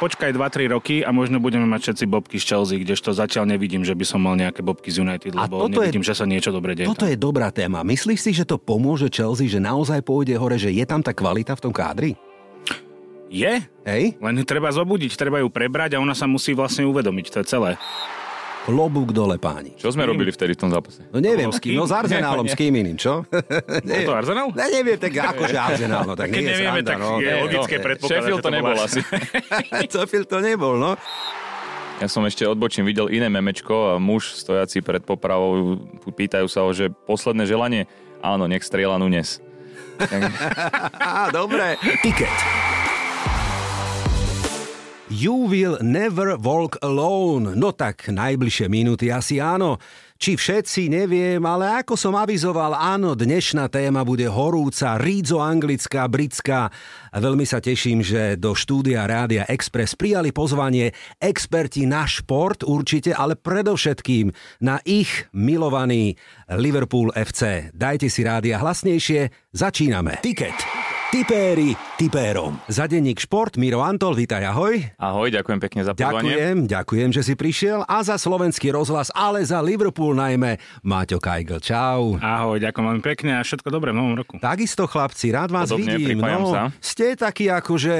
počkaj 2-3 roky a možno budeme mať všetci bobky z Chelsea, kdežto zatiaľ nevidím, že by som mal nejaké bobky z United, lebo toto je- nevidím, že sa niečo dobre deje. Toto je dobrá téma. Myslíš si, že to pomôže Chelsea, že naozaj pôjde hore, že je tam tá kvalita v tom kádri? Je, Hej? len treba zobudiť, treba ju prebrať a ona sa musí vlastne uvedomiť, to je celé. Klobúk dole páni. Čo sme robili vtedy v tom zápase? No neviem s kým, no s Arsenálom, s kým iným, čo? Bol to Arsenal? Ne, neviem, tak akože Arsenál, no tak Keď nie je nevieme, sranda, tak no. je logické no, predpokladať, Sheffield že to to nebol asi. Cofil to nebol, no. Ja som ešte odbočím videl iné memečko a muž stojaci pred popravou pýtajú sa ho, že posledné želanie, áno, nech strieľa Nunes. Dobre. Ticket. You will never walk alone. No tak, najbližšie minúty asi áno. Či všetci, neviem, ale ako som avizoval, áno, dnešná téma bude horúca, rídzo anglická, britská. Veľmi sa teším, že do štúdia Rádia Express prijali pozvanie experti na šport určite, ale predovšetkým na ich milovaný Liverpool FC. Dajte si rádia hlasnejšie, začíname. Ticket. Tipéri tipérom. Za denník Šport Miro Antol, vítaj, ahoj. Ahoj, ďakujem pekne za pozvanie. Ďakujem, ďakujem, že si prišiel a za slovenský rozhlas, ale za Liverpool najmä Máťo Kajgl. Čau. Ahoj, ďakujem veľmi pekne a všetko dobré v novom roku. Takisto chlapci, rád vás Podobne, vidím. No, sa. ste takí ako, že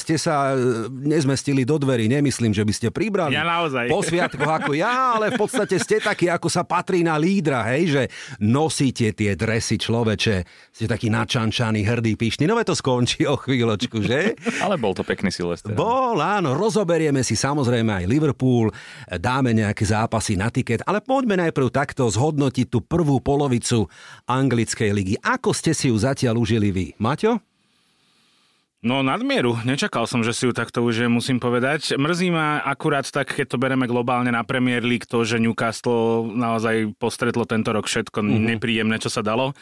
ste sa e, nezmestili do dverí, nemyslím, že by ste pribrali. Ja naozaj. Po sviatkoch ako ja, ale v podstate ste takí, ako sa patrí na lídra, hej, že nosíte tie dresy človeče, ste takí načančaní, hrdí, pyšní. No veď to skončí o chvíľočku, že? Ale bol to pekný Silvester. Bol, áno, rozoberieme si samozrejme aj Liverpool, dáme nejaké zápasy na tiket, ale poďme najprv takto zhodnotiť tú prvú polovicu anglickej ligy. Ako ste si ju zatiaľ užili vy? Maťo? No nadmieru, nečakal som, že si ju takto užijem, musím povedať. Mrzí ma akurát tak, keď to bereme globálne na Premier League, to, že Newcastle naozaj postretlo tento rok všetko mm-hmm. nepríjemné, čo sa dalo.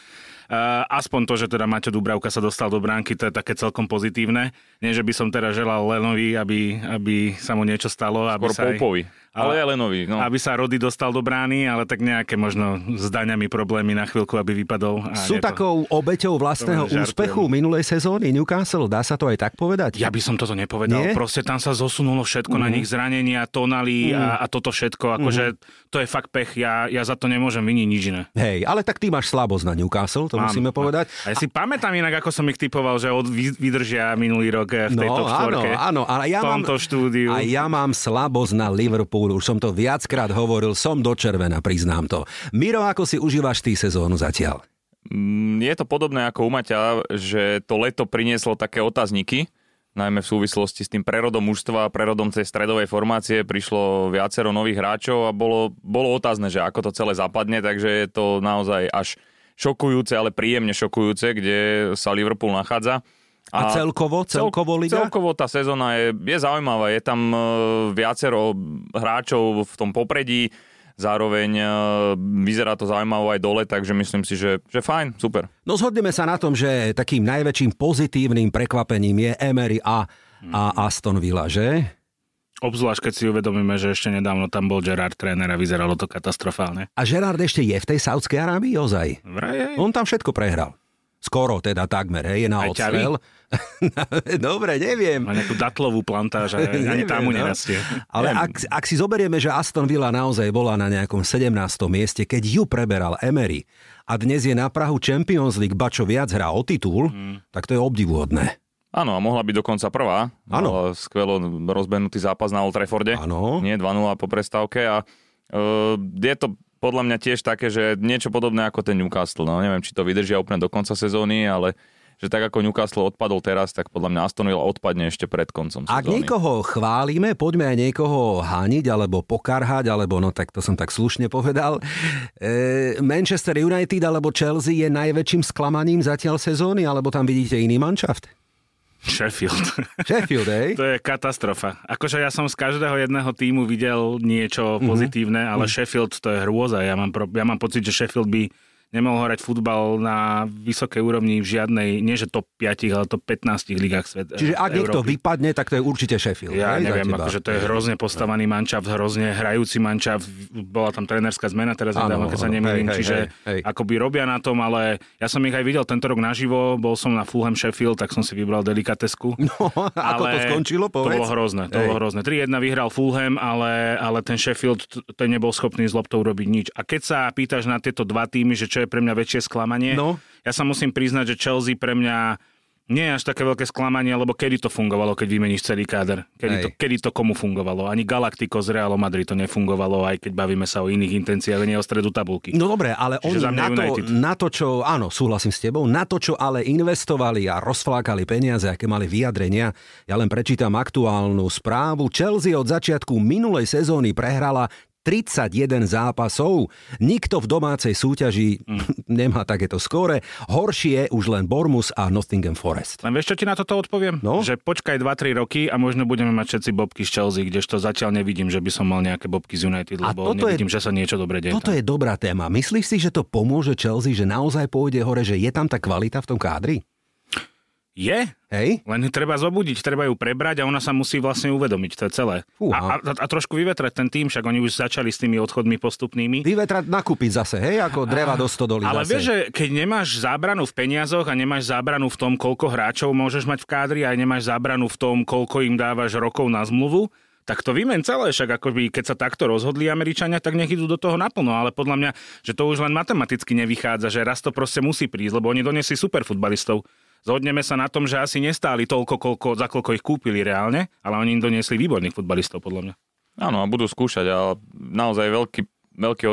Uh, aspoň to, že teda Maťo Dubravka sa dostal do bránky, to je také celkom pozitívne. Nie, že by som teda želal Lenovi, aby, aby sa mu niečo stalo. Aby Skôr sa aj-. Ale aj Lenovi. No. aby sa Rody dostal do brány, ale tak nejaké možno s daňami problémy na chvíľku, aby vypadol. A Sú to- takou obeťou vlastného úspechu minulej sezóny Newcastle? Dá sa to aj tak povedať? Ja by som toto nepovedal. Nie? Mhm. Proste tam sa zosunulo všetko mm. na nich, zranenia, tonali mm. a, a toto všetko. Akože Mhm. to je fakt pech. Ja, ja za to nemôžem viniť nič iné. Hej, ale tak ty máš slabosť na Newcastle, to Mám. musíme povedať. A ja si pamätám inak, ako som ich typoval, že od, vy- vydržia minulý rok eh, v tej top No, áno, štvorke. áno, ale ja mám, štúdiu. A ja mám slabosť na Liverpool, už som to viackrát hovoril, som do červena, priznám to. Miro, ako si užívaš ty sezónu zatiaľ? Mm, Je to podobné ako u Maťa, že to leto prinieslo také otázniky, najmä v súvislosti s tým prerodom mužstva, prerodom tej stredovej formácie, prišlo viacero nových hráčov a bolo, bolo otázne, že ako to celé zapadne, takže je to naozaj až šokujúce, ale príjemne šokujúce, kde sa Liverpool nachádza. A, celkovo, celkovo liga? Celkovo tá sezóna je, je zaujímavá. Je tam e, viacero hráčov v tom popredí, zároveň e, vyzerá to zaujímavo aj dole, takže myslím si, že, že fajn, super. No zhodneme sa na tom, že takým najväčším pozitívnym prekvapením je Emery a, a Aston Villa, že? Obzvlášť, keď si uvedomíme, že ešte nedávno tam bol Gerard tréner a vyzeralo to katastrofálne. A Gerard ešte je v tej Saudskej Arábii ozaj? Vraj, On tam všetko prehral. Skoro teda takmer, hej, je na Aj odstrel. Dobre, neviem. má nejakú datlovú plantáž a ani Neviem, tam mu no. nerastie. Ale Neviem. ak, ak si zoberieme, že Aston Villa naozaj bola na nejakom 17. mieste, keď ju preberal Emery a dnes je na Prahu Champions League, ba čo viac hrá o titul, Mm. tak to je obdivuhodné. Áno, a mohla byť dokonca prvá. Áno. Skvelo rozbehnutý zápas na Old Trafforde. Áno. Nie 2-0 po prestávke a uh, je to podľa mňa tiež také, že niečo podobné ako ten Newcastle. No, neviem, či to vydržia úplne do konca sezóny, ale že tak ako Newcastle odpadol teraz, tak podľa mňa Aston Villa odpadne ešte pred koncom Ak sezóny. niekoho chválime, poďme aj niekoho hániť, alebo pokarhať, alebo no tak to som tak slušne povedal. E, Manchester United alebo Chelsea je najväčším sklamaním zatiaľ sezóny, alebo tam vidíte iný manšaft? Sheffield. Sheffield, hej? To je katastrofa. Akože ja som z každého jedného týmu videl niečo pozitívne, ale Sheffield to je hrôza. Ja mám, pro, ja mám pocit, že Sheffield by nemohol hrať futbal na vysokej úrovni v žiadnej, nie že top 5, ale top 15 ligách sveta. Čiže ak niekto vypadne, tak to je určite Sheffield. Ja za neviem, akože to je hrozne postavaný mančav, hrozne hrajúci mančav, bola tam trénerská zmena teraz nedávno, keď sa nemýlim, hej, čiže hej, hej. akoby robia na tom, ale ja som ich aj videl tento rok naživo, bol som na Fulham Sheffield, tak som si vybral delikatesku. No, ako to skončilo, To povedz? bolo hrozné, to Hej. bolo hrozné. 3-1 vyhral Fulham, ale, ale ten Sheffield, ten nebol schopný s loptou robiť nič. A keď sa pýtaš na tieto dva týmy, že čo je pre mňa väčšie sklamanie, No. ja sa musím priznať, že Chelsea pre mňa nie je až také veľké sklamanie, lebo kedy to fungovalo, keď vymeníš celý káder? Kedy to, kedy to komu fungovalo? Ani Galactico z Realom Madrid to nefungovalo, aj keď bavíme sa o iných intenciách, nie o stredu tabulky. No dobre, ale Čiže oni na to, na to, čo, áno, súhlasím s tebou, na to, čo ale investovali a rozflákali peniaze, aké mali vyjadrenia, ja len prečítam aktuálnu správu. Chelsea od začiatku minulej sezóny prehrala 31 zápasov. Nikto v domácej súťaži Mm. nemá takéto skóre. Horšie už len Bournemouth a Nottingham Forest. Len vieš, čo ti na toto odpoviem? No? Že počkaj 2-3 roky a možno budeme mať všetci bobky z Chelsea, kdežto zatiaľ nevidím, že by som mal nejaké bobky z United, A lebo toto je- nevidím, že sa niečo dobre deje. Toto tam. je dobrá téma. Myslíš si, že to pomôže Chelsea, že naozaj pôjde hore, že je tam tá kvalita v tom kádri? Je, Hej? len treba zobudiť, treba ju prebrať a ona sa musí vlastne uvedomiť, to je celé. Fúha. A, a, a trošku vyvetrať ten tým, však oni už začali s tými odchodmi postupnými. Vyvetrať, nakúpiť zase, hej, ako dreva do stodoly Ale zase. vieš, že keď nemáš zábranu v peniazoch a nemáš zábranu v tom, koľko hráčov môžeš mať v kádri a nemáš zábranu v tom, koľko im dávaš rokov na zmluvu, tak to vymen celé, však akoby keď sa takto rozhodli Američania, tak nech idú do toho naplno, ale podľa mňa, že to už len matematicky nevychádza, že raz to proste musí prísť, lebo oni donesli super futbalistov. Zhodneme sa na tom, že asi nestáli toľko, koľko, za koľko ich kúpili reálne, ale oni im doniesli výborných futbalistov, podľa mňa. Áno, a budú skúšať, ale naozaj veľký, veľký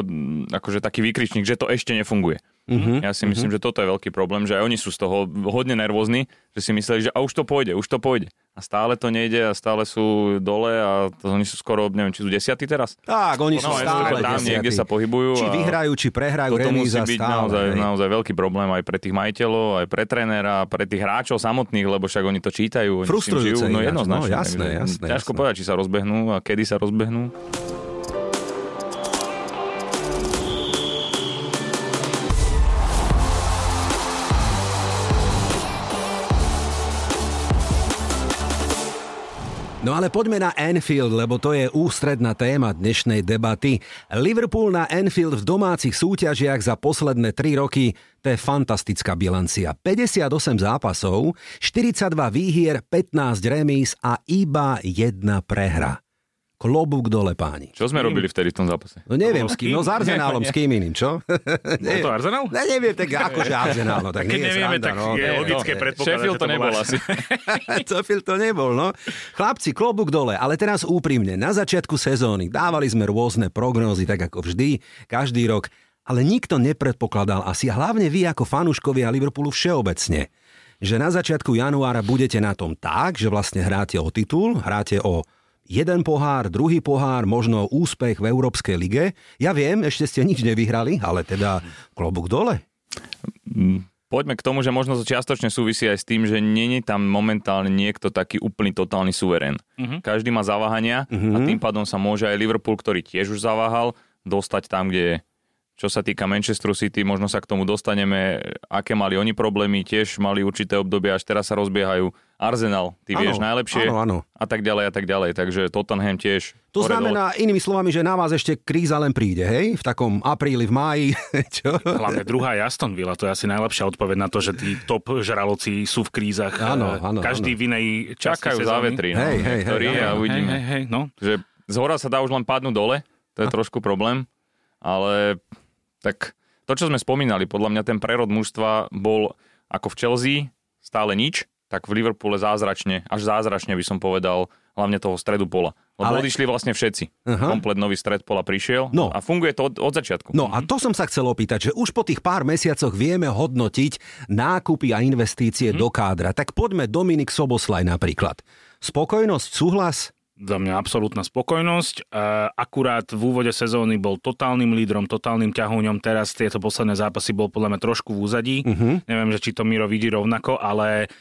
akože taký výkričník, že to ešte nefunguje. Mhm. Ja si myslím, že toto je veľký problém, že aj oni sú z toho hodne nervózni, že si mysleli, že a už to pôjde, už to pôjde. A stále to nejde a stále sú dole a to, oni sú skoro, neviem, či sú desiatí teraz? Tak, oni sú No, stále tam desiatí. niekde sa pohybujú. Či vyhrajú, či prehrajú, Toto musí remíza byť stále. naozaj, hej. naozaj veľký problém aj pre tých majiteľov, aj pre trénera, pre tých hráčov samotných, lebo však oni to čítajú. Oni Frustrujúce žijú, no ináč, jednoznačne. no, jasné, takže jasné, Ťažko jasné. povedať, či sa rozbehnú a kedy sa rozbehnú. No ale poďme na Anfield, lebo to je ústredná téma dnešnej debaty. Liverpool na Anfield v domácich súťažiach za posledné 3 roky, to je fantastická bilancia. 58 zápasov, 42 výhier, 15 remíz a iba jedna prehra. Klobúk dole páni. Čo sme robili vtedy v tom zápase? No neviem s kým, no s Arsenálom, s kým iným, čo? Bol to Arsenal? Ne, neviem, tak akože Arsenál, no tak Keď nie je nevieme, sranda, tak no. je logické predpokladať, Sheffield že to to nebol asi. Sheffield to nebol, no. Chlapci, klobúk dole, ale teraz úprimne, na začiatku sezóny dávali sme rôzne prognózy, tak ako vždy, každý rok, ale nikto nepredpokladal asi, hlavne vy ako fanúškovia Liverpoolu všeobecne, že na začiatku januára budete na tom tak, že vlastne hráte o titul, hráte o jeden pohár, druhý pohár, možno úspech v Európskej lige. Ja viem, ešte ste nič nevyhrali, ale teda klobúk dole. Poďme k tomu, že možno to čiastočne súvisí aj s tým, že není tam momentálne niekto taký úplný totálny suverén. Uh-huh. Každý má zaváhania uh-huh. a tým pádom sa môže aj Liverpool, ktorý tiež už zaváhal, dostať tam, kde je. Čo sa týka Manchesteru City, možno sa k tomu dostaneme, aké mali oni problémy, tiež mali určité obdobie, až teraz sa rozbiehajú. Arsenal, ty Áno, vieš najlepšie áno, áno. a tak ďalej a tak ďalej. Takže Tottenham tiež. To hore dole. znamená, inými slovami, že na vás ešte kríza len príde, hej? V takom apríli, v máji, čo? Hlavne druhá je Aston Villa, to je asi najlepšia odpoveď na to, že tí top žraloci sú v krízach. Áno, Eh, áno, Každý áno. v inej Čakajú sezóny. závetry. No, Hej, hej, niektorí hej, a uvidíme. Hej, hej, hej, no. že z hora sa dá už len padnúť dole, to je trošku problém, ale tak to, čo sme spomínali, podľa mňa ten prerod mužstva bol ako v Chelsea stále nič, tak v Liverpoole zázračne, až zázračne by som povedal, hlavne toho stredu pola. Lebo Ale- odišli vlastne všetci. Aha. Komplet nový stred pola prišiel No. a funguje to od, od začiatku. No a to som sa chcel opýtať, že už po tých pár mesiacoch vieme hodnotiť nákupy a investície do kádra. Tak poďme Dominik Soboslaj napríklad. Spokojnosť, súhlas? Za mňa absolútna spokojnosť. E, Akurát v úvode sezóny bol totálnym lídrom, totálnym ťahúňom. Teraz tieto posledné zápasy bol podľa mňa trošku v úzadí. Uh-huh. Neviem, že či to Miro vidí rovnako, ale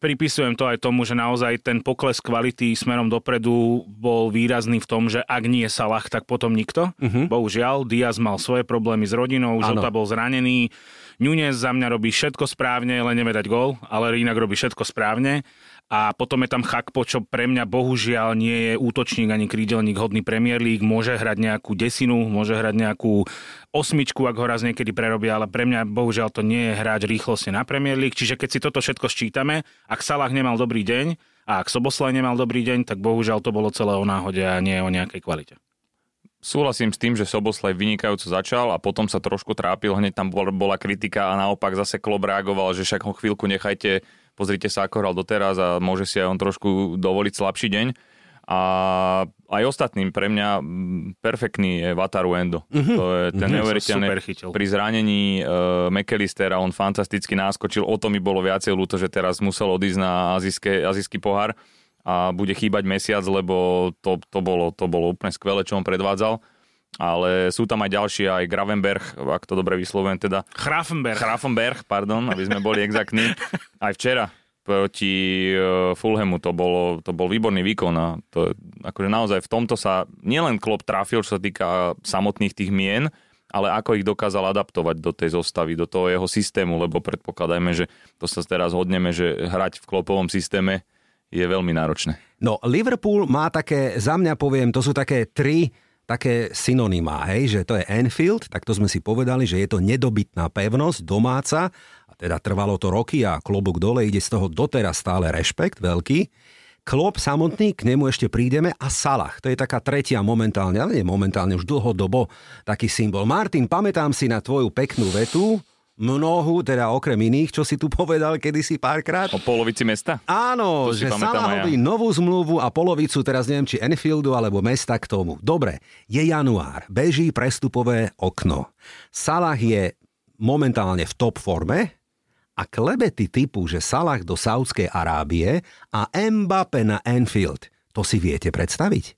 pripisujem to aj tomu, že naozaj ten pokles kvality smerom dopredu bol výrazný v tom, že ak nie Salah, tak potom nikto. Uh-huh. Bohužiaľ, Diaz mal svoje problémy s rodinou, Žota bol zranený, Nunez za mňa robí všetko správne, len nevie dať gol, ale inak robí všetko správne. A potom je tam Chakpo, čo pre mňa bohužiaľ nie je útočník ani krídelník hodný Premier League. Môže hrať nejakú desinu, môže hrať nejakú osmičku, ak ho raz niekedy prerobia, ale pre mňa bohužiaľ to nie je hráč rýchlosti na Premier League. Čiže keď si toto všetko ščítame, ak Salah nemal dobrý deň a ak Soboslaj nemal dobrý deň, tak bohužiaľ to bolo celé o náhode a nie o nejakej kvalite. Súhlasím s tým, že Soboslaj vynikajúco začal a potom sa trošku trápil, hneď tam bola kritika a naopak zase Klob reagoval, že však ho chvíľku nechajte pozrite sa, ako hral doteraz a môže si aj on trošku dovoliť slabší deň. A aj ostatným pre mňa perfektný je Wataru Endo. Mm-hmm. To je ten mm-hmm. neuveriteľný. Pri zranení uh, McAllistera on fantasticky náskočil. O to mi bolo viacej ľúto, že teraz musel odísť na azijské, azijský pohár a bude chýbať mesiac, lebo to, to, bolo, to bolo úplne skvelé, čo on predvádzal ale sú tam aj ďalší, aj Gravenberg, ak to dobre vyslovujem teda. Grafenberg. Grafenberg, pardon, aby sme boli exaktní. Aj včera proti e, Fulhamu to, bolo, to bol výborný výkon a to, akože naozaj v tomto sa nielen Klopp trafil, čo sa týka samotných tých mien, ale ako ich dokázal adaptovať do tej zostavy, do toho jeho systému, lebo predpokladajme, že to sa teraz hodneme, že hrať v klopovom systéme je veľmi náročné. No, Liverpool má také, za mňa poviem, to sú také tri také synonymá, hej, že to je Enfield, tak to sme si povedali, že je to nedobytná pevnosť, domáca, a teda trvalo to roky a klobok dole, ide z toho doteraz stále rešpekt veľký. Klob samotný, k nemu ešte prídeme a Salah, to je taká tretia momentálne, ale nie momentálne, už dlhodobo taký symbol. Martin, pamätám si na tvoju peknú vetu, mnohu, teda okrem iných, čo si tu povedal kedysi párkrát. O polovici mesta? Áno, že Salah ja. novú zmluvu a polovicu, teraz neviem, či Enfieldu alebo mesta k tomu. Dobre, je január, beží prestupové okno. Salah je momentálne v top forme a klebety typu, že Salah do Saudskej Arábie a Mbappé na Enfield, to si viete predstaviť?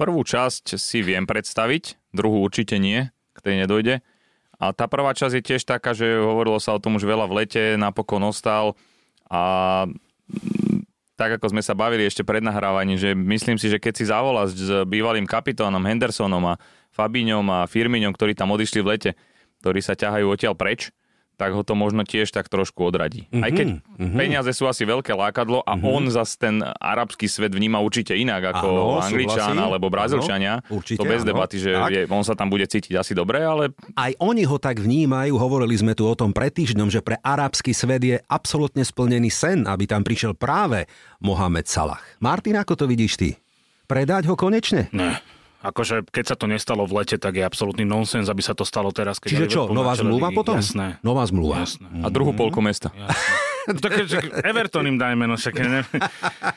Prvú časť si viem predstaviť, druhú určite nie, k tej nedojde. A tá prvá časť je tiež taká, že hovorilo sa o tom už veľa v lete, napokon ostal. A tak ako sme sa bavili ešte pred nahrávaním, že myslím si, že keď si zavolá s bývalým kapitónom Hendersonom a Fabiňom a Firmiňom, ktorí tam odišli v lete, ktorí sa ťahajú odtiaľ preč, tak ho to možno tiež tak trošku odradí. Mm-hmm, Aj keď mm-hmm. peniaze sú asi veľké lákadlo a mm-hmm. on zas ten arabský svet vníma určite inak ako áno, Angličan súhlasím. alebo Brazílčania. Určite, to bez áno. debaty, že je, on sa tam bude cítiť asi dobre, ale... Aj oni ho tak vnímajú, hovorili sme tu o tom pred týždňom, že pre arabský svet je absolútne splnený sen, aby tam prišiel práve Mohamed Salah. Martin, ako to vidíš ty? Predať ho konečne? Ne. Akože keď sa to nestalo v lete, tak je absolútny nonsens, aby sa to stalo teraz. Keď Čiže čo, nová zmluva potom? Jasné. Nová zmluva. Jasné. A druhú polku mesta. Jasné. tak, Everton im dajme, no však ne.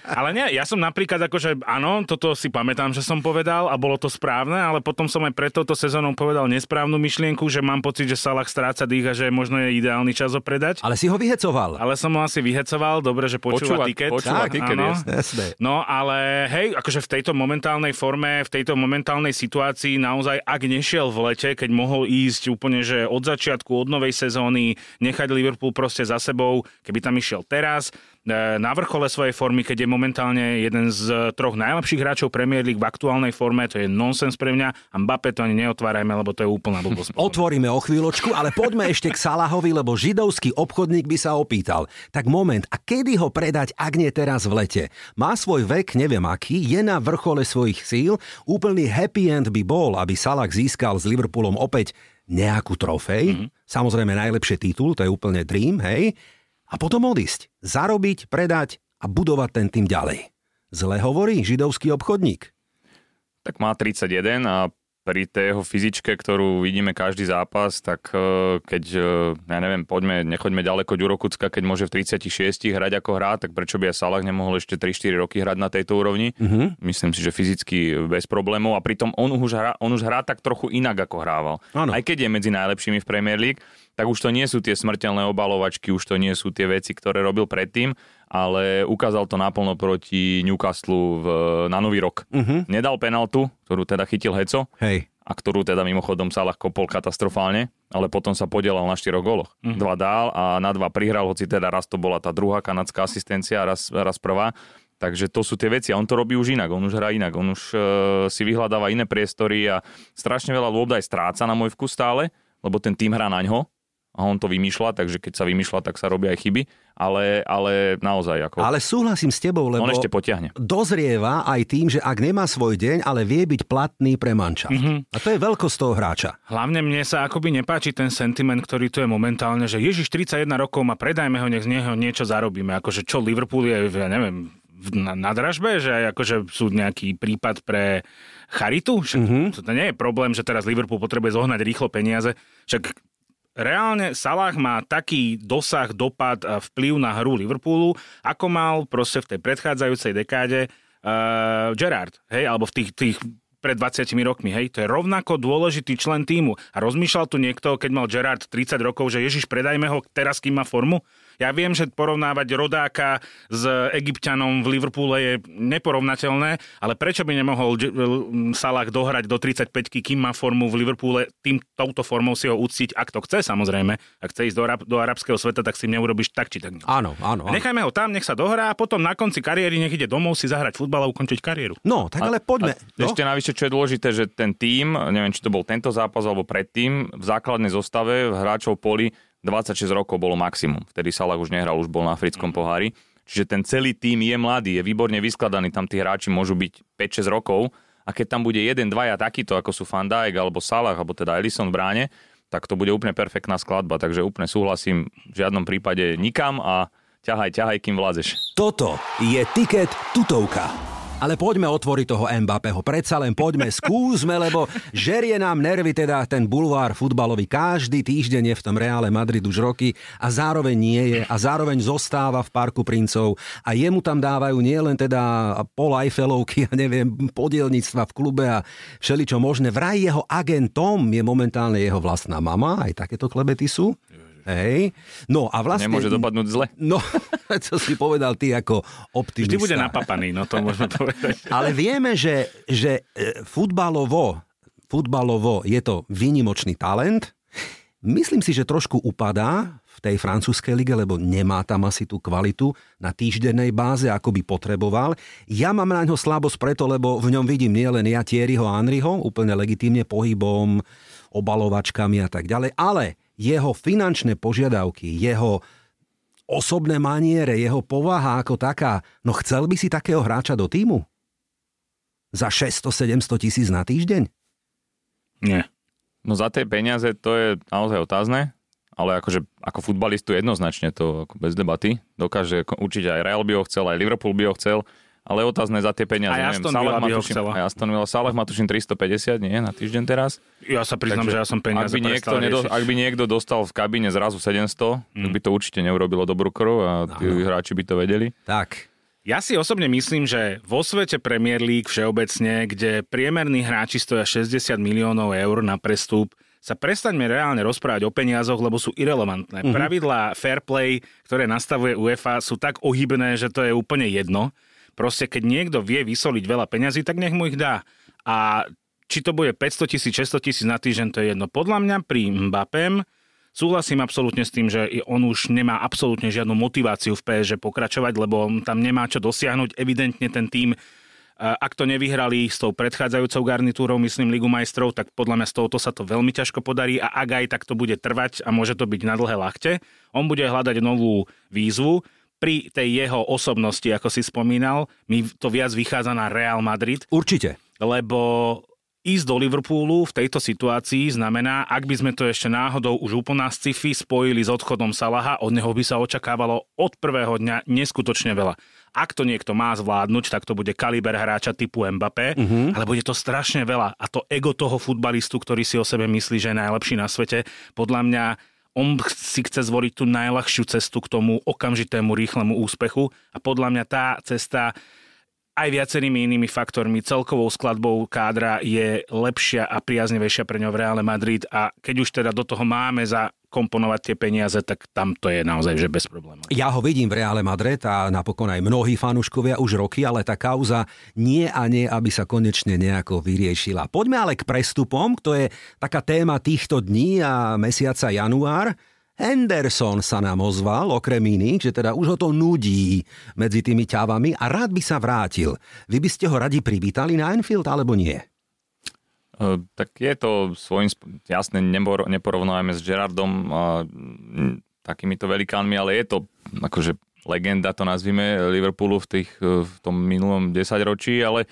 Ale nie, ja som napríklad akože, áno, toto si pamätám, že som povedal a bolo to správne, ale potom som aj pred touto sezónou povedal nesprávnu myšlienku, že mám pocit, že Salah stráca dých a že možno je ideálny čas ho predať. Ale si ho vyhecoval. Ale som ho asi vyhecoval, dobre, že počúva, počúva tiket. Počúva tak, tiket, áno. Jasné. No ale hej, akože v tejto momentálnej forme, v tejto momentálnej situácii naozaj, ak nešiel v lete, keď mohol ísť úplne, že od začiatku, od novej sezóny, nechať Liverpool proste za sebou, keby keby tam išiel teraz, e, na vrchole svojej formy, keď je momentálne jeden z troch najlepších hráčov Premier League v aktuálnej forme, to je nonsens pre mňa a Mbappé to ani neotvárajme, lebo to je úplná blbosť. Otvoríme o chvíľočku, ale poďme ešte k Salahovi, lebo židovský obchodník by sa opýtal. Tak moment, a kedy ho predať, ak nie teraz v lete? Má svoj vek, neviem aký, je na vrchole svojich síl, úplný happy end by bol, aby Salah získal s Liverpoolom opäť nejakú trofej. Mm-hmm. Samozrejme najlepšie titul, to je úplne dream, hej a potom odísť, zarobiť, predať a budovať ten tým ďalej. Zle hovorí židovský obchodník. Tak má 31 a pri tej jeho fyzičke, ktorú vidíme každý zápas, tak e, keď, e, ja neviem, poďme, nechoďme ďaleko Ďurokucka, keď môže v 36 hrať ako hrá, tak prečo by aj Salah nemohol ešte 3-4 roky hrať na tejto úrovni? Uh-huh. Myslím si, že fyzicky bez problémov a pritom on už hrá, on už hrá tak trochu inak, ako hrával. Ano. Aj keď je medzi najlepšími v Premier League, tak už to nie sú tie smrteľné obalovačky, už to nie sú tie veci, ktoré robil predtým, ale ukázal to naplno proti Newcastle v, na Nový rok. Uh-huh. Nedal penaltu, ktorú teda chytil Heco, Hej. a ktorú teda mimochodom Salah kopol katastrofálne, ale potom sa podielal na štyroch goloch. Mm. Dva dál a na dva prihral, hoci teda raz to bola tá druhá kanadská asistencia, raz, raz prvá. Takže to sú tie veci a on to robí už inak, on už hrá inak, on už uh, si vyhľadáva iné priestory a strašne veľa lôb aj stráca na môj vkus stále, lebo ten tým hrá na ňo a on to vymýšľa, takže keď sa vymýšľa, tak sa robia aj chyby, ale, ale naozaj ako... Ale súhlasím s tebou, lebo on ešte potiahne. dozrieva aj tým, že ak nemá svoj deň, ale vie byť platný pre mančaft. Mm-hmm. A to je veľkosť toho hráča. Hlavne mne sa akoby nepáči ten sentiment, ktorý tu je momentálne, že Ježiš 31 rokov má, predajme ho, nech z neho niečo zarobíme. Akože čo Liverpool je, ja neviem, na, na dražbe, že akože sú nejaký prípad pre charitu. Však mm-hmm. to nie je problém, že teraz Liverpool potrebuje zohnať rýchlo peniaze. Však reálne Salah má taký dosah, dopad a vplyv na hru Liverpoolu, ako mal proste v tej predchádzajúcej dekáde uh, Gerard, hej, alebo v tých, tých pred 20 rokmi, hej, to je rovnako dôležitý člen týmu. A rozmýšľal tu niekto, keď mal Gerard 30 rokov, že Ježiš, predajme ho teraz, kým má formu? Ja viem, že porovnávať rodáka s egyptianom v Liverpoole je neporovnateľné, ale prečo by nemohol Salah dohrať do 35 kým má formu v Liverpoole, tým touto formou si ho uctiť, ak to chce samozrejme. Ak chce ísť do, arab, do arabského sveta, tak si neurobiš tak či tak. Áno, áno, áno. Nechajme ho tam, nech sa dohrá a potom na konci kariéry nech ide domov si zahrať futbal a ukončiť kariéru. No, tak ale poďme. A, no? Ešte navyše, čo je dôležité, že ten tým, neviem, či to bol tento zápas alebo predtým, v základnej zostave hráčov poli 26 rokov bolo maximum. Vtedy Salah už nehral, už bol na africkom mhm. pohári. Čiže ten celý tým je mladý, je výborne vyskladaný, tam tí hráči môžu byť 5-6 rokov a keď tam bude jeden, dvaja takýto, ako sú Van Dijk alebo Salah, alebo teda Ellison v bráne, tak to bude úplne perfektná skladba, takže úplne súhlasím, v žiadnom prípade nikam a ťahaj, ťahaj, kým vládzeš. Toto je tiket tutovka. Ale poďme otvoriť toho Mbappého. Predsa len poďme, skúsme, lebo žerie nám nervy teda ten bulvár futbalový. Každý týždeň je v tom Reále Madrid už roky a zároveň nie je a zároveň zostáva v Parku princov a jemu tam dávajú nielen teda pol Eiffelovky a neviem, podielníctva v klube a všeličo možné. Vraj jeho agentom je momentálne jeho vlastná mama, aj takéto klebety sú. Hej. No a vlastne... Nemôže dopadnúť zle. No, čo si povedal ty ako optimista. Vždy bude napapaný, no to môžeme povedať. Ale vieme, že, že e, futbalovo, futbalovo je to výnimočný talent. Myslím si, že trošku upadá v tej francúzskej lige, lebo nemá tam asi tú kvalitu na týždennej báze, ako by potreboval. Ja mám na ňo slabosť preto, lebo v ňom vidím nielen ja Thierryho a Henryho, úplne legitímne pohybom, obalovačkami a tak ďalej, ale jeho finančné požiadavky, jeho osobné maniere, jeho povaha ako taká, no chcel by si takého hráča do týmu? Za 600-700 tisíc na týždeň? Nie. No za tie peniaze to je naozaj otázne, ale akože ako futbalistu jednoznačne to ako bez debaty. Dokáže určite aj Real by ho chcel, aj Liverpool by ho chcel ale otázne za tie peniaze. A Aston Villa by ho chcela. A Aston Villa, Salah má tuším 350, nie, na týždeň teraz. Ja sa priznám, Takže, že ja som peniaze ak by, niekto nedo, ak by niekto dostal v kabíne zrazu 700, mm. tak by to určite neurobilo dobrú krv a tí no. hráči by to vedeli. Tak. Ja si osobne myslím, že vo svete Premier League všeobecne, kde priemerní hráči stoja 60 miliónov eur na prestup, sa prestaňme reálne rozprávať o peniazoch, lebo sú irrelevantné. Mm-hmm. Pravidlá fair play, ktoré nastavuje UEFA, sú tak ohybné, že to je úplne jedno. Proste keď niekto vie vysoliť veľa peňazí, tak nech mu ich dá. A či to bude 500 tisíc, 600 tisíc na týždeň, to je jedno. Podľa mňa pri Mbappem súhlasím absolútne s tým, že on už nemá absolútne žiadnu motiváciu v PSG pokračovať, lebo tam nemá čo dosiahnuť. Evidentne ten tým ak to nevyhrali s tou predchádzajúcou garnitúrou, myslím Ligu majstrov, tak podľa mňa s touto sa to veľmi ťažko podarí a ak aj tak to bude trvať a môže to byť na dlhé lakte, on bude hľadať novú výzvu pri tej jeho osobnosti, ako si spomínal, mi to viac vychádza na Real Madrid. Určite. Lebo ísť do Liverpoolu v tejto situácii znamená, ak by sme to ešte náhodou už úplná sci-fi spojili s odchodom Salaha, od neho by sa očakávalo od prvého dňa neskutočne veľa. Ak to niekto má zvládnuť, tak to bude kaliber hráča typu Mbappé, uh-huh. ale bude to strašne veľa. A to ego toho futbalistu, ktorý si o sebe myslí, že je najlepší na svete, podľa mňa on si chce zvoliť tú najľahšiu cestu k tomu okamžitému rýchlemu úspechu a podľa mňa tá cesta aj viacerými inými faktormi, celkovou skladbou kádra je lepšia a priaznevejšia pre ňo v Reále Madrid a keď už teda do toho máme za komponovať tie peniaze, tak tam to je naozaj že bez problémov. Ja ho vidím v Reále Madrid a napokon aj mnohí fanúškovia už roky, ale tá kauza nie a nie, aby sa konečne nejako vyriešila. Poďme ale k prestupom, to je taká téma týchto dní a mesiaca január. Henderson sa nám ozval, okrem iných, že teda už ho to nudí medzi tými ťavami a rád by sa vrátil. Vy by ste ho radi privítali na Enfield alebo nie? Uh, tak je to svojím, jasne neporovnávame s Gerardom a takýmito velikánmi, ale je to akože legenda, to nazvime, Liverpoolu v, tých, v tom minulom desaťročí, ale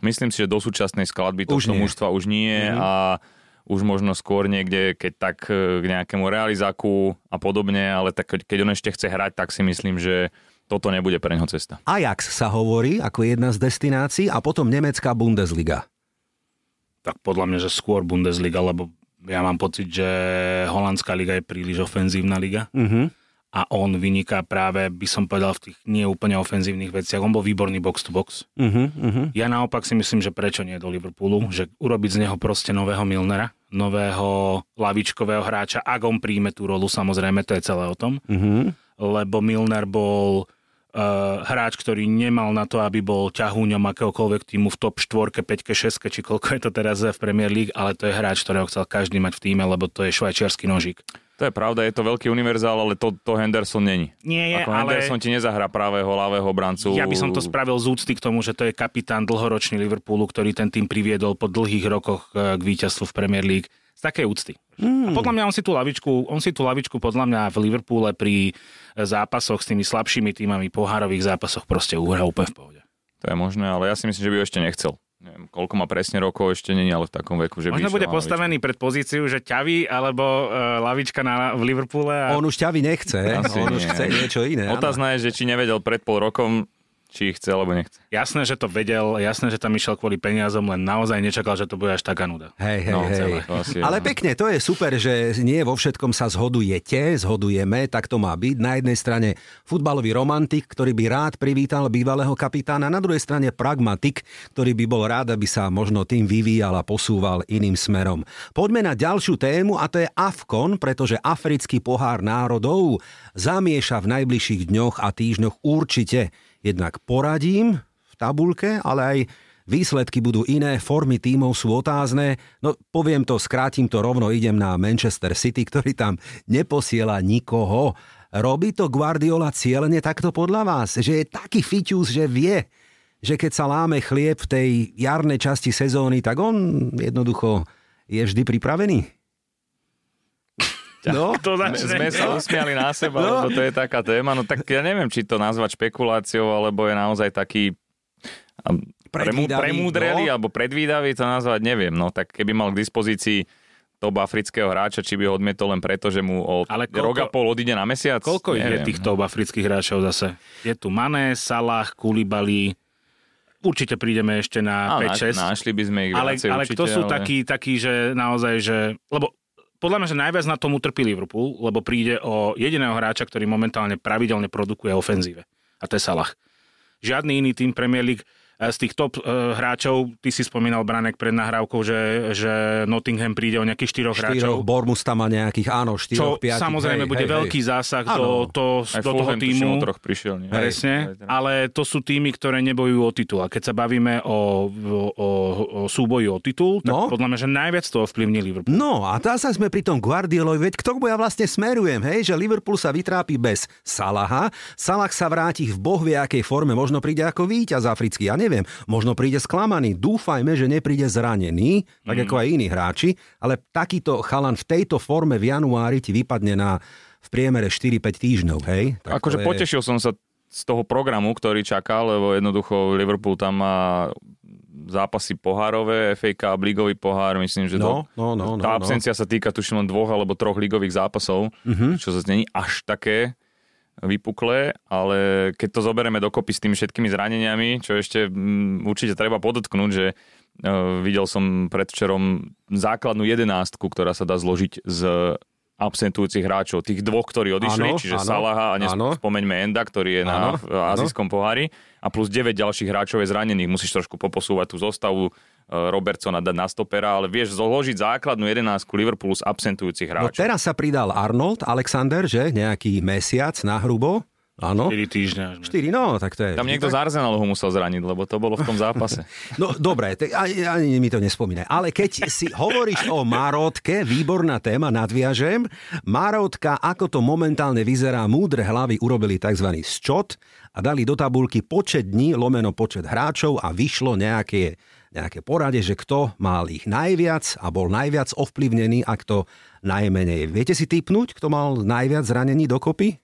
myslím si, že do súčasnej skladby tohto mužstva už nie mm-hmm. a už možno skôr niekde, keď tak e, k nejakému realizáku a podobne, ale tak keď on ešte chce hrať, tak si myslím, že toto nebude pre neho cesta. Ajax sa hovorí ako jedna z destinácií a potom nemecká Bundesliga. Tak podľa mňa, že skôr Bundesliga, lebo ja mám pocit, že holandská liga je príliš ofenzívna liga. Uh-huh a on vyniká práve, by som povedal, v tých nie úplne ofenzívnych veciach. On bol výborný box to box. Uh-huh, uh-huh. Ja naopak si myslím, že prečo nie do Liverpoolu, že urobiť z neho proste nového Milnera, nového lavičkového hráča, ak on príjme tú rolu, samozrejme, to je celé o tom. Uh-huh. Lebo Milner bol uh, hráč, ktorý nemal na to, aby bol ťahúňom akéhokoľvek týmu v top 4, 5, 6, či koľko je to teraz v Premier League, ale to je hráč, ktorého chcel každý mať v týme, lebo to je švajčiarsky nožík. To je pravda, je to veľký univerzál, ale to, to Henderson není. Nie je, Ako ale... Henderson ti nezahrá pravého, ľavého brancu. Ja by som to spravil z úcty k tomu, že to je kapitán dlhoročný Liverpoolu, ktorý ten tým priviedol po dlhých rokoch e, k víťazstvu v Premier League. Z takej úcty. Mm. A podľa mňa on si tú lavičku, on si tú lavičku podľa mňa v Liverpoole pri zápasoch s tými slabšími týmami, pohárových zápasoch proste uhra úplne v pohode. To je možné, ale ja si myslím, že by ho ešte nechcel neviem, koľko má presne rokov, ešte není, ale v takom veku, že Možno bude postavený lavičku. pred pozíciu, že ťaví alebo uh, lavička na, v Liverpoole. A... On už ťaví nechce, Asi on nie. už chce niečo iné. Otázna je, že či nevedel pred pol rokom, či chce alebo nechce. Jasné, že to vedel, jasné, že tam išiel kvôli peniazom, len naozaj nečakal, že to bude až taká nuda. Hej, hej, no, hej. Ale pekne, to je super, že nie vo všetkom sa zhodujete, zhodujeme, tak to má byť. Na jednej strane futbalový romantik, ktorý by rád privítal bývalého kapitána, na druhej strane pragmatik, ktorý by bol rád, aby sa možno tým vyvíjal a posúval iným smerom. Poďme na ďalšiu tému a to je AFKON, pretože africký pohár národov zamieša v najbližších dňoch a týždňoch určite jednak poradím v tabulke, ale aj Výsledky budú iné, formy tímov sú otázne. No poviem to, skrátim to rovno, idem na Manchester City, ktorý tam neposiela nikoho. Robí to Guardiola cieľne takto podľa vás? Že je taký fiťus, že vie, že keď sa láme chlieb v tej jarnej časti sezóny, tak on jednoducho je vždy pripravený? No, to Sme sa usmiali na seba, no. lebo to je taká téma. No tak ja neviem, či to nazvať špekuláciou, alebo je naozaj taký premúdrelý no. alebo predvídavý, to nazvať neviem. No tak keby mal k dispozícii top afrického hráča, či by ho odmietol len preto, že mu o Ale koľko, rok a pol odíde na mesiac? Koľko neviem. je tých top afrických hráčov zase? Je tu Mané, Salah, Kulibali, Určite prídeme ešte na 5-6. Našli by sme ich ale, viacej, ale určite, kto sú ale... takí, takí, že naozaj, že... Lebo podľa mňa, že najviac na tom utrpí Liverpool, lebo príde o jediného hráča, ktorý momentálne pravidelne produkuje ofenzíve. A to je Salah. Žiadny iný tým Premier League z tých top uh, hráčov, ty si spomínal Branek pred nahrávkou, že, že Nottingham príde o nejakých štyroch, štyroch hráčov. Bournemouth tam má nejakých, áno, štyroch, Čo piatich, samozrejme hej, bude hej, veľký hej. zásah do, to, do toho týmu. troch prišiel. Nie? Presne, ale to sú týmy, ktoré nebojujú o titul. A keď sa bavíme o, o, o, o súboji o titul, tak no? podľa mňa, že najviac to ovplyvní Liverpool. No a tá sa sme pri tom Guardiolovi, veď k tomu ja vlastne smerujem, hej, že Liverpool sa vytrápi bez Salaha, Salah sa vráti v bohvie akej forme, možno príde ako víťaz africký, ja neviem, možno príde sklamaný. Dúfajme, že nepríde zranený, tak mm. ako aj iní hráči, ale takýto chalan v tejto forme v januári ti vypadne na v priemere 4-5 týždňov, hej? Tak akože je... potešil som sa z toho programu, ktorý čakal, lebo jednoducho Liverpool tam má zápasy pohárové, FA Cup, ligový pohár, myslím, že no, to, no, no, no, tá absencia no. sa týka tuším len dvoch alebo troch ligových zápasov, uh-huh. čo sa není až také vypuklé, ale keď to zoberieme dokopy s tými všetkými zraneniami, čo ešte m, mm, určite treba podotknúť, že uh, videl som predvčerom základnú jedenástku, ktorá sa dá zložiť z absentujúcich hráčov, tých dvoch, ktorí odišli, ano, čiže ano, Salaha a nespomeňme Enda, ktorý je ano, na azijskom pohári a plus 9 ďalších hráčov je zranených. Musíš trošku poposúvať tú zostavu, Robertsona dať na stopera, ale vieš zložiť základnú jedenáctku Liverpoolu z absentujúcich No hráčov. teraz sa pridal Arnold Alexander, že? Nejaký mesiac na hrubo. Áno. 4 týždňa. až 4, no, tak to je... Tam niekto tak. z Arsenalu ho musel zraniť, lebo to bolo v tom zápase. No dobre, te, ani, ani mi to nespomínaj. Ale keď si hovoríš o Marotke, výborná téma, nadviažem. Marotka, ako to momentálne vyzerá, múdre hlavy urobili tzv. sčot a dali do tabulky počet dní, lomeno počet hráčov a vyšlo nejaké, nejaké porade, že kto mal ich najviac a bol najviac ovplyvnený a kto najmenej. Viete si typnúť, kto mal najviac zranení dokopy?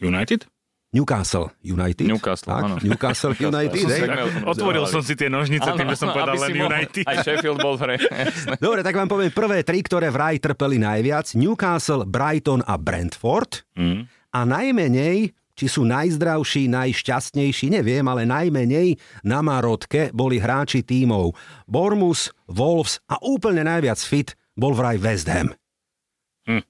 United? Newcastle United. Newcastle, tak, áno. Newcastle United. som tak- Otvoril som si tie nožnice tým, že som povedal len United. Aj Sheffield bol v hre. Dobre, tak vám poviem prvé tri, ktoré vraj trpeli najviac. Newcastle, Brighton a Brentford. Mm. A najmenej, či sú najzdravší, najšťastnejší, neviem, ale najmenej na Marotke boli hráči tímov Bournemouth, Wolves a úplne najviac fit bol vraj West Ham. Hm.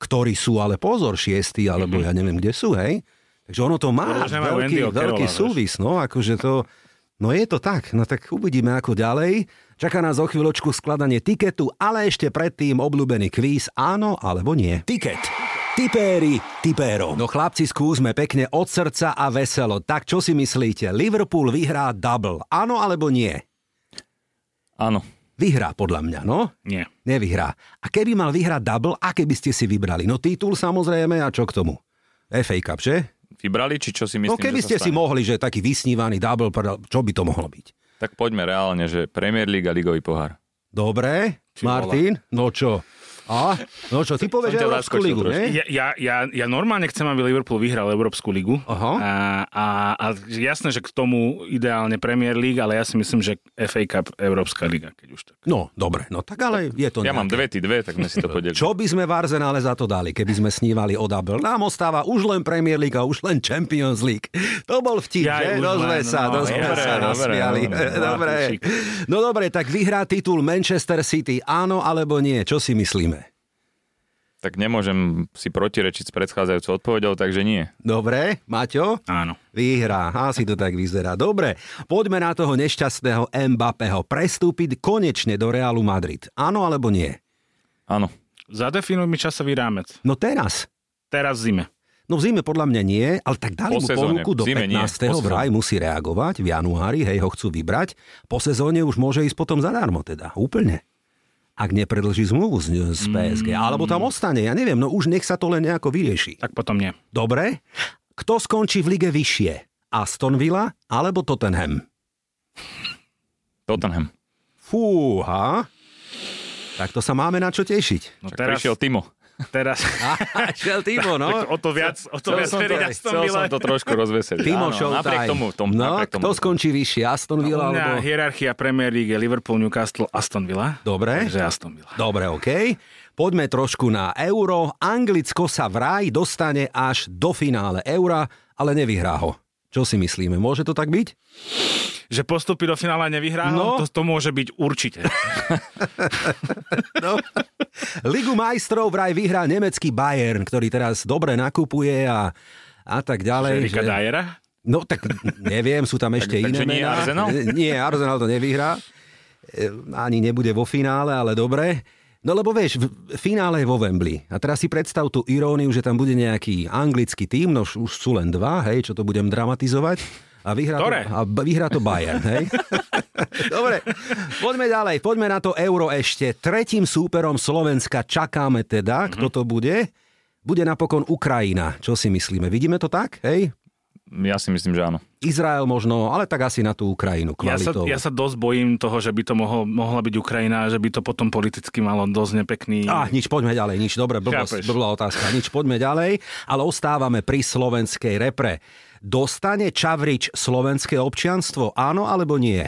Ktorí sú ale pozor, šiestí, alebo ja neviem, kde sú, hej? Takže ono to má nemajú veľký, veľký súvis, no, akože to... No je to tak, no tak uvidíme ako ďalej. Čaká nás o chvíľočku skladanie tiketu, ale ešte predtým obľúbený kvíz áno alebo nie. Tiket. Tipéri tipérov. No chlapci, skúsme pekne od srdca a veselo. Tak čo si myslíte? Liverpool vyhrá double. Áno alebo nie? Áno. Vyhrá podľa mňa, no? Nie. Nevyhrá. A keby mal vyhrať double, aké by ste si vybrali? No titul samozrejme a čo k tomu? FA Cup, že? Vybrali, či čo si myslím, no keby ste si mohli, že taký vysnívaný double, čo by to mohlo byť? Tak poďme reálne, že Premier League a Ligový pohár. Dobre, Či Martin, no čo? A? No čo, ty povieš Európsku ligu, ne? Ja, ja, ja, ja normálne chcem, aby Liverpool vyhral Európsku ligu. Aha. A, a, a jasné, že k tomu ideálne Premier League, ale ja si myslím, že FA Cup Európska liga, keď už tak. No, dobre, no tak ale je to Ja mám dve, ty dve, tak sme si to podelili. Čo by sme v Arsenále za to dali, keby sme snívali o double? Nám ostáva už len Premier League a už len Champions League. To bol vtip, Ja, že? No sme sa, no, no, sme dobre, sa dobre, nasmiali. dobre. No dobre, tak vyhrá titul Manchester City, áno alebo nie? Čo si myslíme? Tak nemôžem si protirečiť s predchádzajúcou odpovedou, takže nie. Dobre, Maťo? Áno. Vyhrá, asi to tak vyzerá. Dobre, poďme na toho nešťastného Mbappého prestúpiť konečne do Realu Madrid. Áno alebo nie? Áno. Zadefinuj mi časový rámec. No teraz. Teraz v zime. No v zime podľa mňa nie, ale tak dali Po mu sezóne. ponuku do V zime nie, 15. po vraj musí reagovať, v januári, hej, ho chcú vybrať. Po sezóne už môže ísť potom zadarmo teda, úplne. Ak nepredlží zmluvu z, z PSG, Mm. alebo tam ostane, ja neviem, no už nech sa to len nejako vyrieši. Tak potom nie. Dobre, kto skončí v lige vyššie? Aston Villa alebo Tottenham? Tottenham. Fúha. Tak to sa máme na čo tešiť. No Čak teraz, prišiel Timo. Teraz Šiel Timo, no. o to viac, o to viac som to, veriť Aston Villa. som to trošku rozveseliť. Timo Áno, Showtime. Napriek tomu, tom, no, napriek tomu. kto skončí vyššie? Aston Villa U mňa alebo... hierarchia Premier League je Liverpool, Newcastle, Aston Villa. Dobre. Takže Aston Villa. Dobre, OK. Poďme trošku na euro. Anglicko sa vraj dostane až do finále eura, ale nevyhrá ho. Čo si myslíme? Môže to tak byť? Že postupí do finále nevyhrá, No. to, to môže byť určite. No. Ligu majstrov vraj vyhrá nemecký Bayern, ktorý teraz dobre nakupuje a, a tak ďalej. Erika Dajera. No tak neviem, sú tam ešte takže iné nie mená. Arsenal? Nie, Arsenal to nevyhrá. E, Ani nebude vo finále, ale dobre. No lebo vieš, v finále je vo Wembley. A teraz si predstav tú iróniu, že tam bude nejaký anglický tým, no už sú len dva, hej, čo to budem dramatizovať. A vyhrá, to, a vyhrá to Bayern, hej? Dobre, poďme ďalej, poďme na to euro ešte. Tretím súperom Slovenska čakáme teda, kto to bude. Bude napokon Ukrajina. Čo si myslíme? Vidíme to tak, hej? Ja si myslím, že áno. Izrael možno, ale tak asi na tú Ukrajinu Ja sa, kvalitou. ja sa dosť bojím toho, že by to mohol, mohla byť Ukrajina že by to potom politicky malo dosť nepekný... Ah, nič, poďme ďalej, nič, dobre, blbosť, blbá otázka, nič, poďme ďalej, ale ostávame pri slovenskej repre. Dostane Čavrič slovenské občianstvo, áno alebo nie?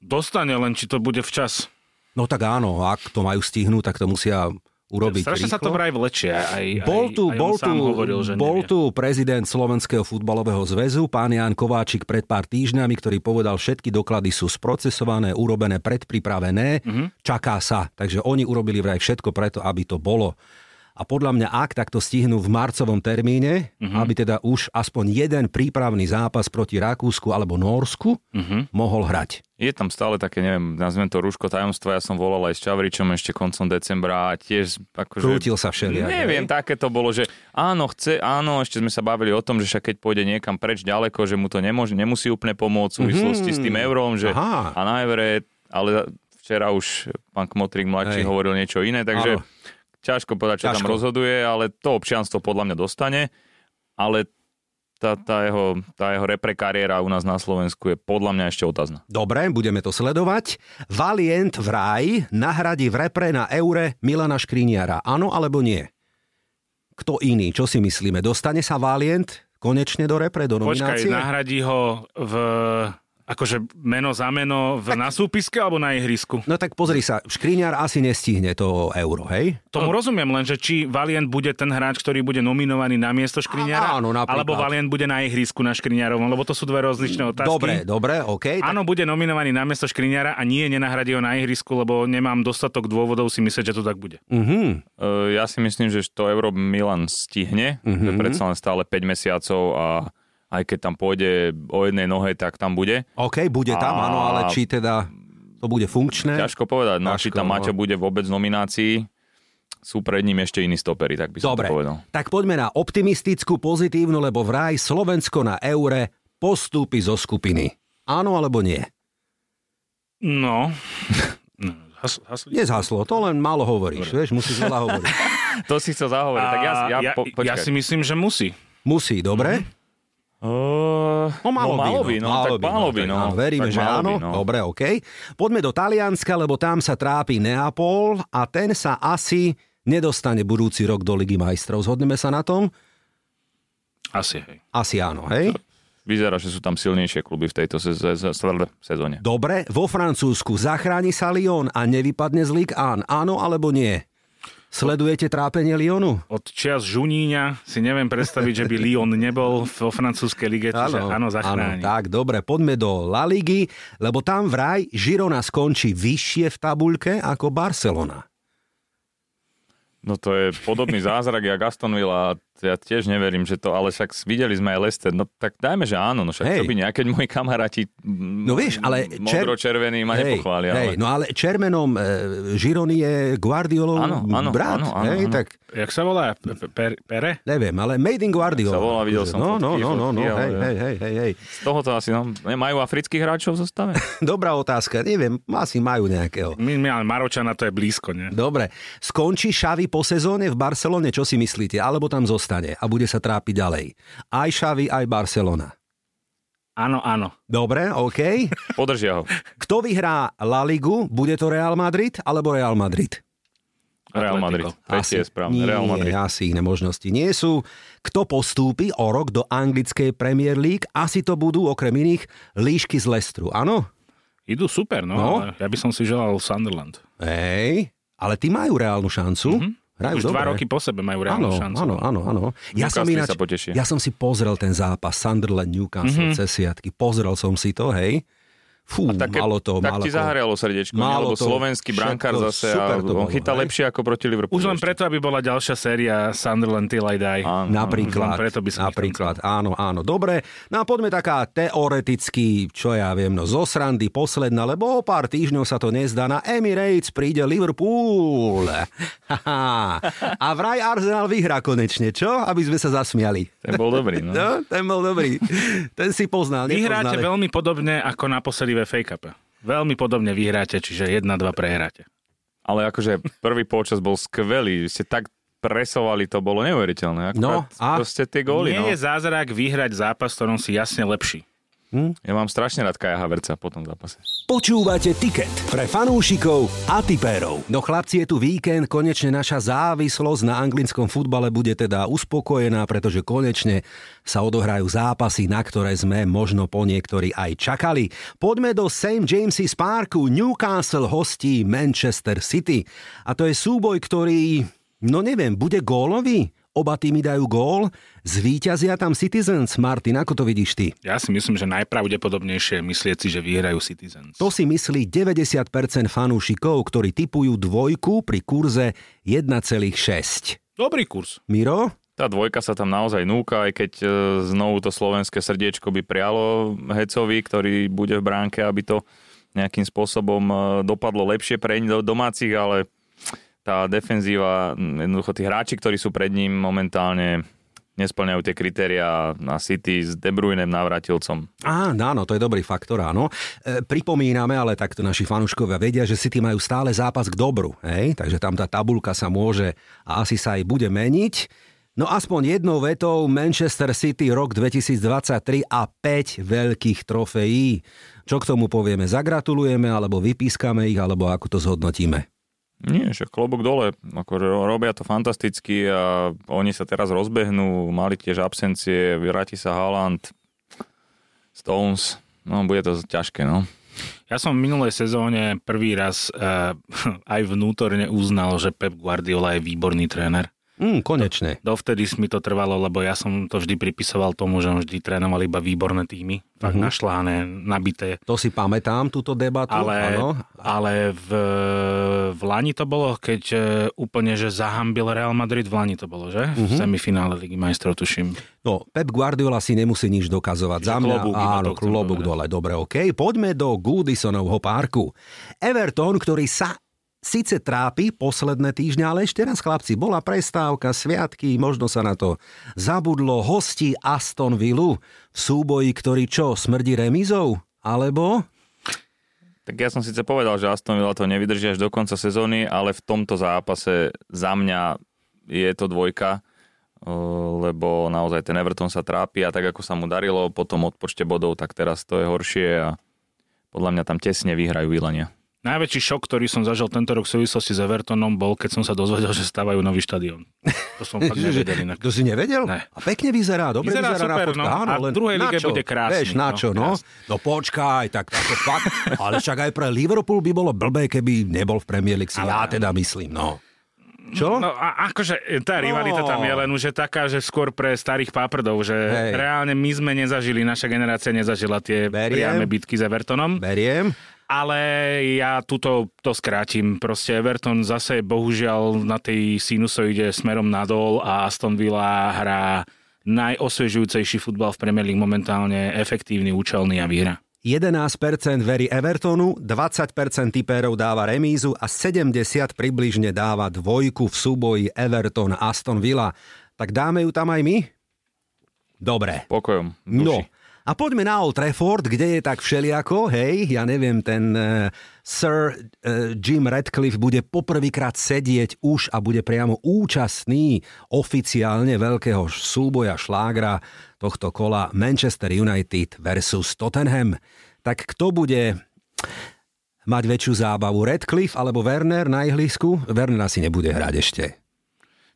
Dostane len, či to bude včas. No tak áno, ak to majú stihnúť, tak to musia urobiť Strašne rýchlo. sa to vraj vlečie. Aj, Bol tu, aj, bol tu, hovoril, že bol nevie. tu prezident Slovenského futbalového zväzu, pán Jan Kováčik pred pár týždňami, ktorý povedal, všetky doklady sú sprocesované, urobené, predpripravené, Mhm. čaká sa. Takže oni urobili vraj všetko preto, aby to bolo. A podľa mňa, ak takto stihnú v marcovom termíne, Mhm. uh-huh. aby teda už aspoň jeden prípravný zápas proti Rakúsku alebo Norsku Mhm. uh-huh. mohol hrať. Je tam stále také, neviem, nazvem to rúško tajomstva, ja som volal aj s Čavričom ešte koncom decembra a tiež akože... Krútil sa všelijak. Neviem, hej? také to bolo, že áno, chce, áno, ešte sme sa bavili o tom, že však keď pôjde niekam preč ďaleko, že mu to nemôže, nemusí úplne pomôcť v súvislosti s tým eurom, že Aha. a na evre, ale včera už pán Kmotrik mladší Hej. hovoril niečo iné, takže Áno. Ťažko povedať, čo tam Ťažko. rozhoduje, ale to občianstvo podľa mňa dostane, ale tá, tá, jeho, tá jeho repre kariéra u nás na Slovensku je podľa mňa ešte otázna. Dobre, budeme to sledovať. Valient vraj nahradí v repre na eure Milana Škriniara. Áno alebo nie? Kto iný? Čo si myslíme? Dostane sa Valient konečne do repre, do Počkaj, nominácie? nahradí ho v akože meno za meno v, na súpiske alebo na ihrisku? No tak pozri sa, Škriňar asi nestihne to euro, hej? Tomu rozumiem, len že či Valient bude ten hráč, ktorý bude nominovaný na miesto Škriňara, Áno, napríklad. alebo Valient bude na ihrisku na Škriňarovom, lebo to sú dve rozličné otázky. Dobre, dobre, OK. Tak, Áno, bude nominovaný na miesto Škriňara a nie, nenahradí ho na ihrisku, lebo nemám dostatok dôvodov si myslieť, že to tak bude. uh-huh. Uh, ja si myslím, že to Euro Milan stihne, že predsa len stále 5 mesiacov a aj keď tam pôjde o jednej nohe, tak tam bude. OK, bude tam, A- áno, ale či teda to bude funkčné? Ťažko povedať, no, či Ťažko, tam no. Maťo bude vôbec v nominácii. Sú pred ním ešte iní stopery, tak by som Dobre, to povedal. tak poďme na optimistickú, pozitívnu, lebo vraj Slovensko na eure postúpi zo skupiny. Áno alebo nie? No. no has, has, Nezhaslo, to len málo hovoríš, vieš, musíš veľa hovoriť. To si chcel zahovoriť, tak ja, ja, ja, po, ja si myslím, že musí. Musí, dobre? Uh, No malo, malo by, by, no, tak malo by, tak no. áno, veríme, tak že malo áno. By, no. Dobre, OK. Poďme do Talianska, lebo tam sa trápi Neapol a ten sa asi nedostane budúci rok do Ligy majstrov. Zhodneme sa na tom? Asi, hej. Asi áno, hej? Vyzerá, že sú tam silnejšie kluby v tejto se- se- se- sezóne. Dobre, vo Francúzsku zachráni sa Lyon a nevypadne z Ligue 1. Áno alebo nie? Sledujete trápenie Lyonu? Od čias Žuníňa si neviem predstaviť, že by Lyon nebol vo francúzskej lige, čiže áno, zachráni. tak, dobre, poďme do La Ligy, lebo tam vraj Girona skončí vyššie v tabuľke ako Barcelona. No to je podobný zázrak, jak Aston Villa. Ja tiež neverím, že to, ale však videli sme aj Leicester. No tak dajme, že áno, no však Hej. čo by nejaké moji kamaráti mm, No vieš, ale čer- modro-červení ma nepochvália. hej, ale... no ale Čermenom e, Žirony je Guardiolov Áno, áno, brat, áno, áno, hej, áno. tak Jak sa volá? Pe- Pere? Neviem, ale Made in Guardiola. Sa volá, videl som no, no, fotky, no, no, no, ale- hej, hej, hej, hej, hej. Z toho to asi, no, majú afrických hráčov v zostave? Dobrá otázka, neviem, asi majú nejakého. My, my ale Maročana to je blízko, nie? Dobre, skončí Šavi po sezóne v Barcelone, čo si myslíte? Alebo tam zostane a bude sa trápiť ďalej? Aj Šavi, aj Barcelona. Áno, áno. Dobre, OK. Podržia ho. Kto vyhrá La Ligu? Bude to Real Madrid alebo Real Madrid? Real Madrid. Tretie je správne. nie, Real Madrid. asi iné možnosti nie sú. Kto postúpi o rok do anglickej Premier League? Asi to budú okrem iných líšky z Lestru, áno? Idú super, no, No. ale ja by som si želal Sunderland. Hej, ale tí majú reálnu šancu. Mm-hmm. Hrajú Už dobre. dva roky po sebe majú reálnu Áno, šancu. áno, áno, áno. Ja som, ináč, sa potešia. ja som si pozrel ten zápas Sunderland Newcastle mm-hmm. cez siatky. Pozrel som si to, hej. Fú, Také, malo to, tak malo ti zahrialo srdečko, Malo lebo to, slovenský brankár zase a super to on bolo, hej. lepšie ako proti Liverpoolu. Už len ešte. preto, aby bola ďalšia séria Sunderland Till I Die. Áno, Napríklad, preto by som napríklad, áno, áno. Dobre, no a poďme taká teoreticky, čo ja viem, no zo srandy posledná, lebo o pár týždňov sa to nezdá, na Emirates príde Liverpool. A vraj Arsenal vyhrá konečne, čo? Aby sme sa zasmiali. Ten bol dobrý, no. No, ten bol dobrý. Ten si poznal, Vyhráte veľmi podobne ako naposledy ve FA Cup. Veľmi podobne vyhráte, čiže 1-2 prehráte. Ale akože prvý počas bol skvelý. Ste tak presovali, to bolo neuveriteľné. No, Akurát a? proste tie góly, Nie no. je zázrak vyhrať zápas, v ktorom si jasne lepší. Ja mám strašne rád Kaja Haverca po tom zápase. Počúvate Ticket pre fanúšikov a tipérov. No chlapci, je tu víkend, konečne naša závislosť na anglickom futbale bude teda uspokojená, pretože konečne sa odohrajú zápasy, na ktoré sme možno po niektorí aj čakali. Poďme do St. James's Parku, Newcastle hostí Manchester City. A to je súboj, ktorý, no neviem, bude gólový? Oba týmy dajú gól, zvíťazia tam Citizens. Martin, ako to vidíš ty? Ja si myslím, že najpravdepodobnejšie je myslieť si, že vyhrajú Citizens. To si myslí 90% fanúšikov, ktorí typujú dvojku pri kurze 1,6. Dobrý kurz. Miro? Tá dvojka sa tam naozaj núka, aj keď e, znovu to slovenské srdiečko by prialo Hecovi, ktorý bude v bránke, aby to nejakým spôsobom e, dopadlo lepšie pre do domácich, ale tá defenzíva, jednoducho tí hráči, ktorí sú pred ním momentálne nesplňajú tie kritéria na City s De Bruynem návratilcom. Á, áno, to je dobrý faktor, áno. E, pripomíname, ale takto naši fanúškovia vedia, že City majú stále zápas k dobru, hej? takže tam tá tabulka sa môže a asi sa aj bude meniť. No aspoň jednou vetou Manchester City rok 2023 a 5 veľkých trofejí. Čo k tomu povieme? Zagratulujeme, alebo vypískame ich, alebo ako to zhodnotíme? Nie, že klobok dole, akože robia to fantasticky a oni sa teraz rozbehnú, mali tiež absencie, vráti sa Haaland, Stones, no bude to ťažké, no. Ja som v minulej sezóne prvý raz uh, aj vnútorne uznal, že Pep Guardiola je výborný tréner. Mm, konečne. Dovtedy mi to trvalo, lebo ja som to vždy pripisoval tomu, že on vždy trénoval iba výborné týmy. Fakt uh-huh. našláne, nabité. To si pamätám, túto debatu. Ale, áno. ale v, v Lani to bolo, keď e, úplne, že zahambil Real Madrid v Lani to bolo, že? Uh-huh. V semifinále Ligy majstrov, tuším. No, Pep Guardiola si nemusí nič dokazovať. Za mňa, klobúk áno, klobúk dole. Dobre, OK. Poďme do Goodysonovho parku. Everton, ktorý sa síce trápi posledné týždne, ale ešte raz, chlapci, bola prestávka, sviatky, možno sa na to zabudlo. Hosti Aston Villa v súboji, ktorý čo, smrdí remizou? Alebo... Tak ja som síce povedal, že Aston Villa to nevydrží až do konca sezóny, ale v tomto zápase za mňa je to dvojka, eh, lebo naozaj ten Everton sa trápi a tak ako sa mu darilo po tom odpočte bodov, tak teraz to je horšie a podľa mňa tam tesne vyhrajú Villania. Najväčší šok, ktorý som zažil tento rok v súvislosti s Evertonom, bol, keď som sa dozvedel, že stavajú nový štadión. To som fakt nevedel inak. To si nevedel? Ne. A pekne vyzerá, dobre Vyzerá vyzerá, super, na no. Áno, A v druhej lige bude krásny, Vieš, na no, čo, no? krásny. No počkaj, tak ako fakt. Ale však aj pre Liverpool by bolo blbé, keby nebol v Premier League, si ja teda myslím, no. Čo? No a akože tá rivalita tam je len už je taká, že skôr pre starých páprdov, že Hej. reálne my sme nezažili, naša generácia nezažila tie Beriem. priame bitky s Evertonom. Beriem. Ale ja tuto to skrátim. Proste Everton zase bohužiaľ na tej sinusoide smerom nadol a Aston Villa hrá najosviežujúcejší futbal v Premier League momentálne, efektívny, účelný a výhra. 11% verí Evertonu, 20% typérov dáva remízu a 70 približne dáva dvojku v súboji Everton Aston Villa. Tak dáme ju tam aj my? Dobre. Pokojom. No. A poďme na Old Trafford, kde je tak všeliako, hej, ja neviem, ten uh, Sir uh, Jim Radcliffe bude poprvýkrát sedieť už a bude priamo účastný oficiálne veľkého súboja šlágra tohto kola Manchester United versus Tottenham. Tak kto bude mať väčšiu zábavu, Radcliffe alebo Werner na ihlisku? Werner asi nebude hrať ešte.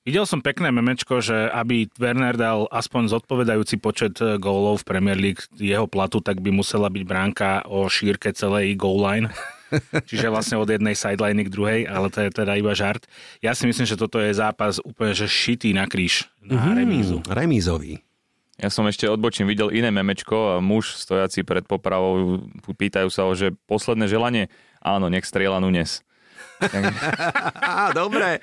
Videl som pekné memečko, že aby Werner dal aspoň zodpovedajúci počet e, gólov v Premier League jeho platu, tak by musela byť bránka o šírke celej goal line. Čiže vlastne od jednej sideliny k druhej, ale to je teda iba žart. Ja si myslím, že toto je zápas úplne že šitý na kríž, na mm-hmm. remízu. Remízový. Ja som ešte odbočím videl iné memečko a muž stojaci pred popravou pýtajú sa ho, že posledné želanie, áno, nech strieľa Nunes. Dobre.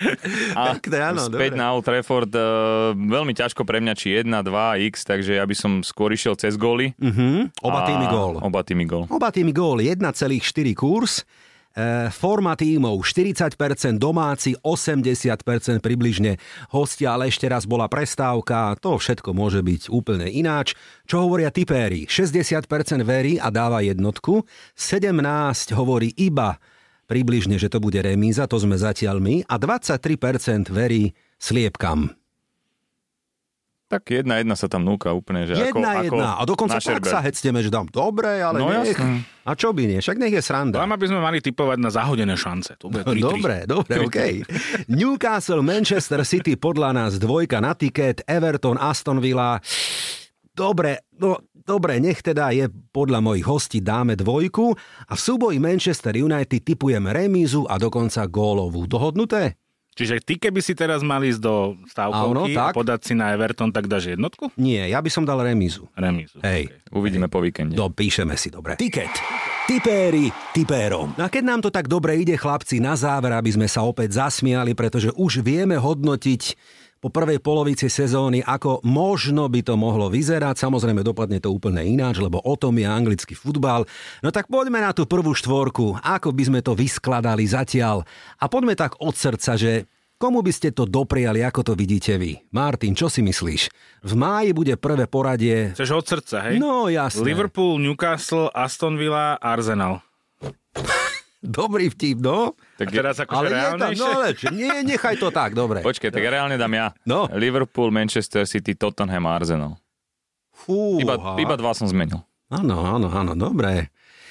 A je áno, späť dobre. na Old Trafford, uh, veľmi ťažko pre mňa, či 1, 2, x, takže ja by som skôr išiel cez góly. Mhm, oba týmy gól. Oba týmy gól. Oba týmy gól, 1,4 kurz. E, forma tímov 40%, domáci 80% približne hostia, ale ešte raz bola prestávka, to všetko môže byť úplne ináč. Čo hovoria tipéri? 60% verí a dáva jednotku, 17 hovorí iba približne, že to bude remíza, to sme zatiaľ my, a 23% verí sliepkam. Tak jedna jedna sa tam núka úplne, že Jedna, ako, jedna. ako A dokonca tak sa hecneme, že dám dobre, ale No nech. jasné. A čo by nie? Však nech je sranda. Len aby sme mali typovať na zahodené šance. To bude 3-3. Dobre, dobre, OK. Newcastle, Manchester City podľa nás dvojka na tiket, Everton, Aston Villa. Dobre, no dobre, nech teda je podľa mojich hostí dáme dvojku a v súboji Manchester United typujeme remízu a dokonca gólovú. Dohodnuté? Čiže ty, keby si teraz mal ísť do Áno, stavkovky a podať si na Everton, tak dáš jednotku? Nie, ja by som dal remízu. Remízu. Hej. Okay. Uvidíme po víkende. Dopíšeme si, dobre. Tiket. Tipéri tipérom. No a keď nám to tak dobre ide, chlapci, na záver, aby sme sa opäť zasmiali, pretože už vieme hodnotiť po prvej polovici sezóny, ako možno by to mohlo vyzerať. Samozrejme, dopadne to úplne ináč, lebo o tom je anglický futbal. No tak poďme na tú prvú štvorku, ako by sme to vyskladali zatiaľ. A poďme tak od srdca, že Komu by ste to dopriali, ako to vidíte vy? Martin, čo si myslíš? V máji bude prvé poradie... Chceš od srdca, hej? No, jasné. Liverpool, Newcastle, Aston Villa, Arsenal. Dobrý vtip, no. Tak teraz akože ale nie, tam, reálnejšie? no, ale, či- nie, nechaj to tak, dobre. Počkej, tak reálne dám ja. No. Liverpool, Manchester City, Tottenham a Arsenal. Fú, Iba, iba dva som zmenil. Áno, áno, áno, dobre.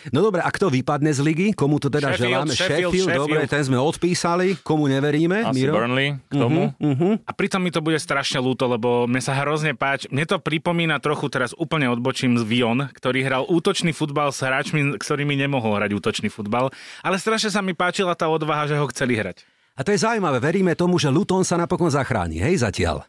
No dobre, a kto vypadne z ligy? Komu to teda Sheffield, želáme? Sheffield, Sheffield. dobre, ten sme odpísali. Komu neveríme? Asi Miro? Burnley k tomu. Mhm. A pritom mi to bude strašne ľúto, lebo mne sa hrozne páči. Mne to pripomína trochu, teraz úplne odbočím z Vion, ktorý hral útočný futbal s hráčmi, ktorými nemohol hrať útočný futbal. Ale strašne sa mi páčila tá odvaha, že ho chceli hrať. A to je zaujímavé, veríme tomu, že Luton sa napokon zachráni, hej, zatiaľ.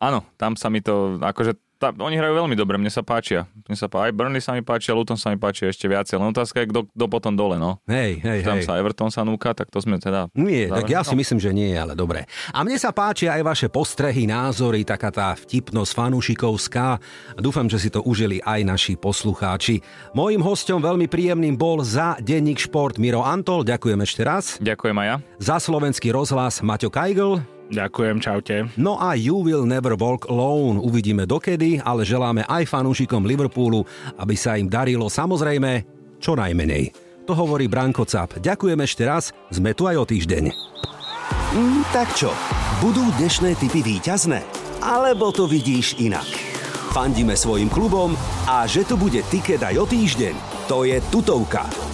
Áno, tam sa mi to, akože tá, oni hrajú veľmi dobre, mne sa páčia. Mne sa páči, aj Burnley sa mi páči, a Luton sa mi páči ešte viacej. Len otázka je, kto, kto potom dole, no. Hej, hej, Tam hej. sa Everton sa núka, tak to sme teda... Nie, tak ja si No. myslím, že nie, ale dobre. A mne sa páčia aj vaše postrehy, názory, taká tá vtipnosť fanúšikovská. Dúfam, že si to užili aj naši poslucháči. Mojím hostom veľmi príjemným bol za denník Šport Miro Antol, ďakujem ešte raz. Ďakujem aj ja. Za slovenský rozhlas Maťo Kajgl. Ďakujem, čaute. No a You Will Never Walk Alone uvidíme dokedy, ale želáme aj fanúšikom Liverpoolu, aby sa im darilo samozrejme čo najmenej. To hovorí Branko Cap. Ďakujem ešte raz, sme tu aj o týždeň. Mm, tak čo, budú dnešné typy víťazné? Alebo to vidíš inak? Fandíme svojim klubom a že tu bude tiket aj o týždeň, to je tutovka.